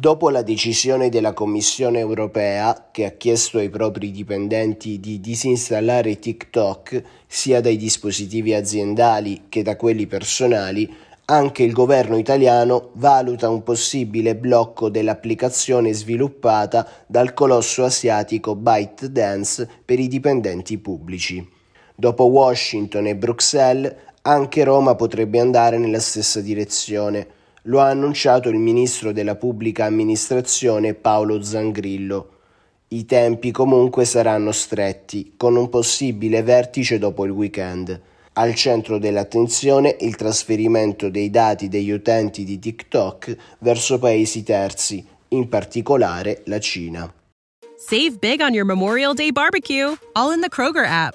Dopo la decisione della Commissione europea, che ha chiesto ai propri dipendenti di disinstallare TikTok sia dai dispositivi aziendali che da quelli personali, anche il governo italiano valuta un possibile blocco dell'applicazione sviluppata dal colosso asiatico ByteDance per i dipendenti pubblici. Dopo Washington e Bruxelles, anche Roma potrebbe andare nella stessa direzione lo ha annunciato il ministro della pubblica amministrazione Paolo Zangrillo. I tempi comunque saranno stretti, con un possibile vertice dopo il weekend. Al centro dell'attenzione il trasferimento dei dati degli utenti di TikTok verso paesi terzi, in particolare la Cina. Save big on your Memorial Day barbecue, all in the Kroger app.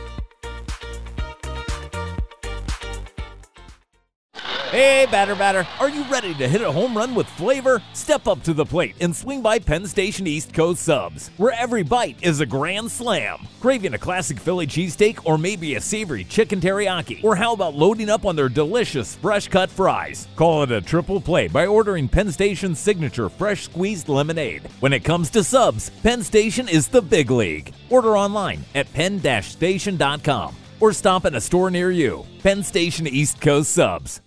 Hey, batter, batter, are you ready to hit a home run with flavor? Step up to the plate and swing by Penn Station East Coast Subs, where every bite is a grand slam. Craving a classic Philly cheesesteak or maybe a savory chicken teriyaki? Or how about loading up on their delicious fresh cut fries? Call it a triple play by ordering Penn Station's signature fresh squeezed lemonade. When it comes to subs, Penn Station is the big league. Order online at penn-station.com or stop at a store near you. Penn Station East Coast Subs.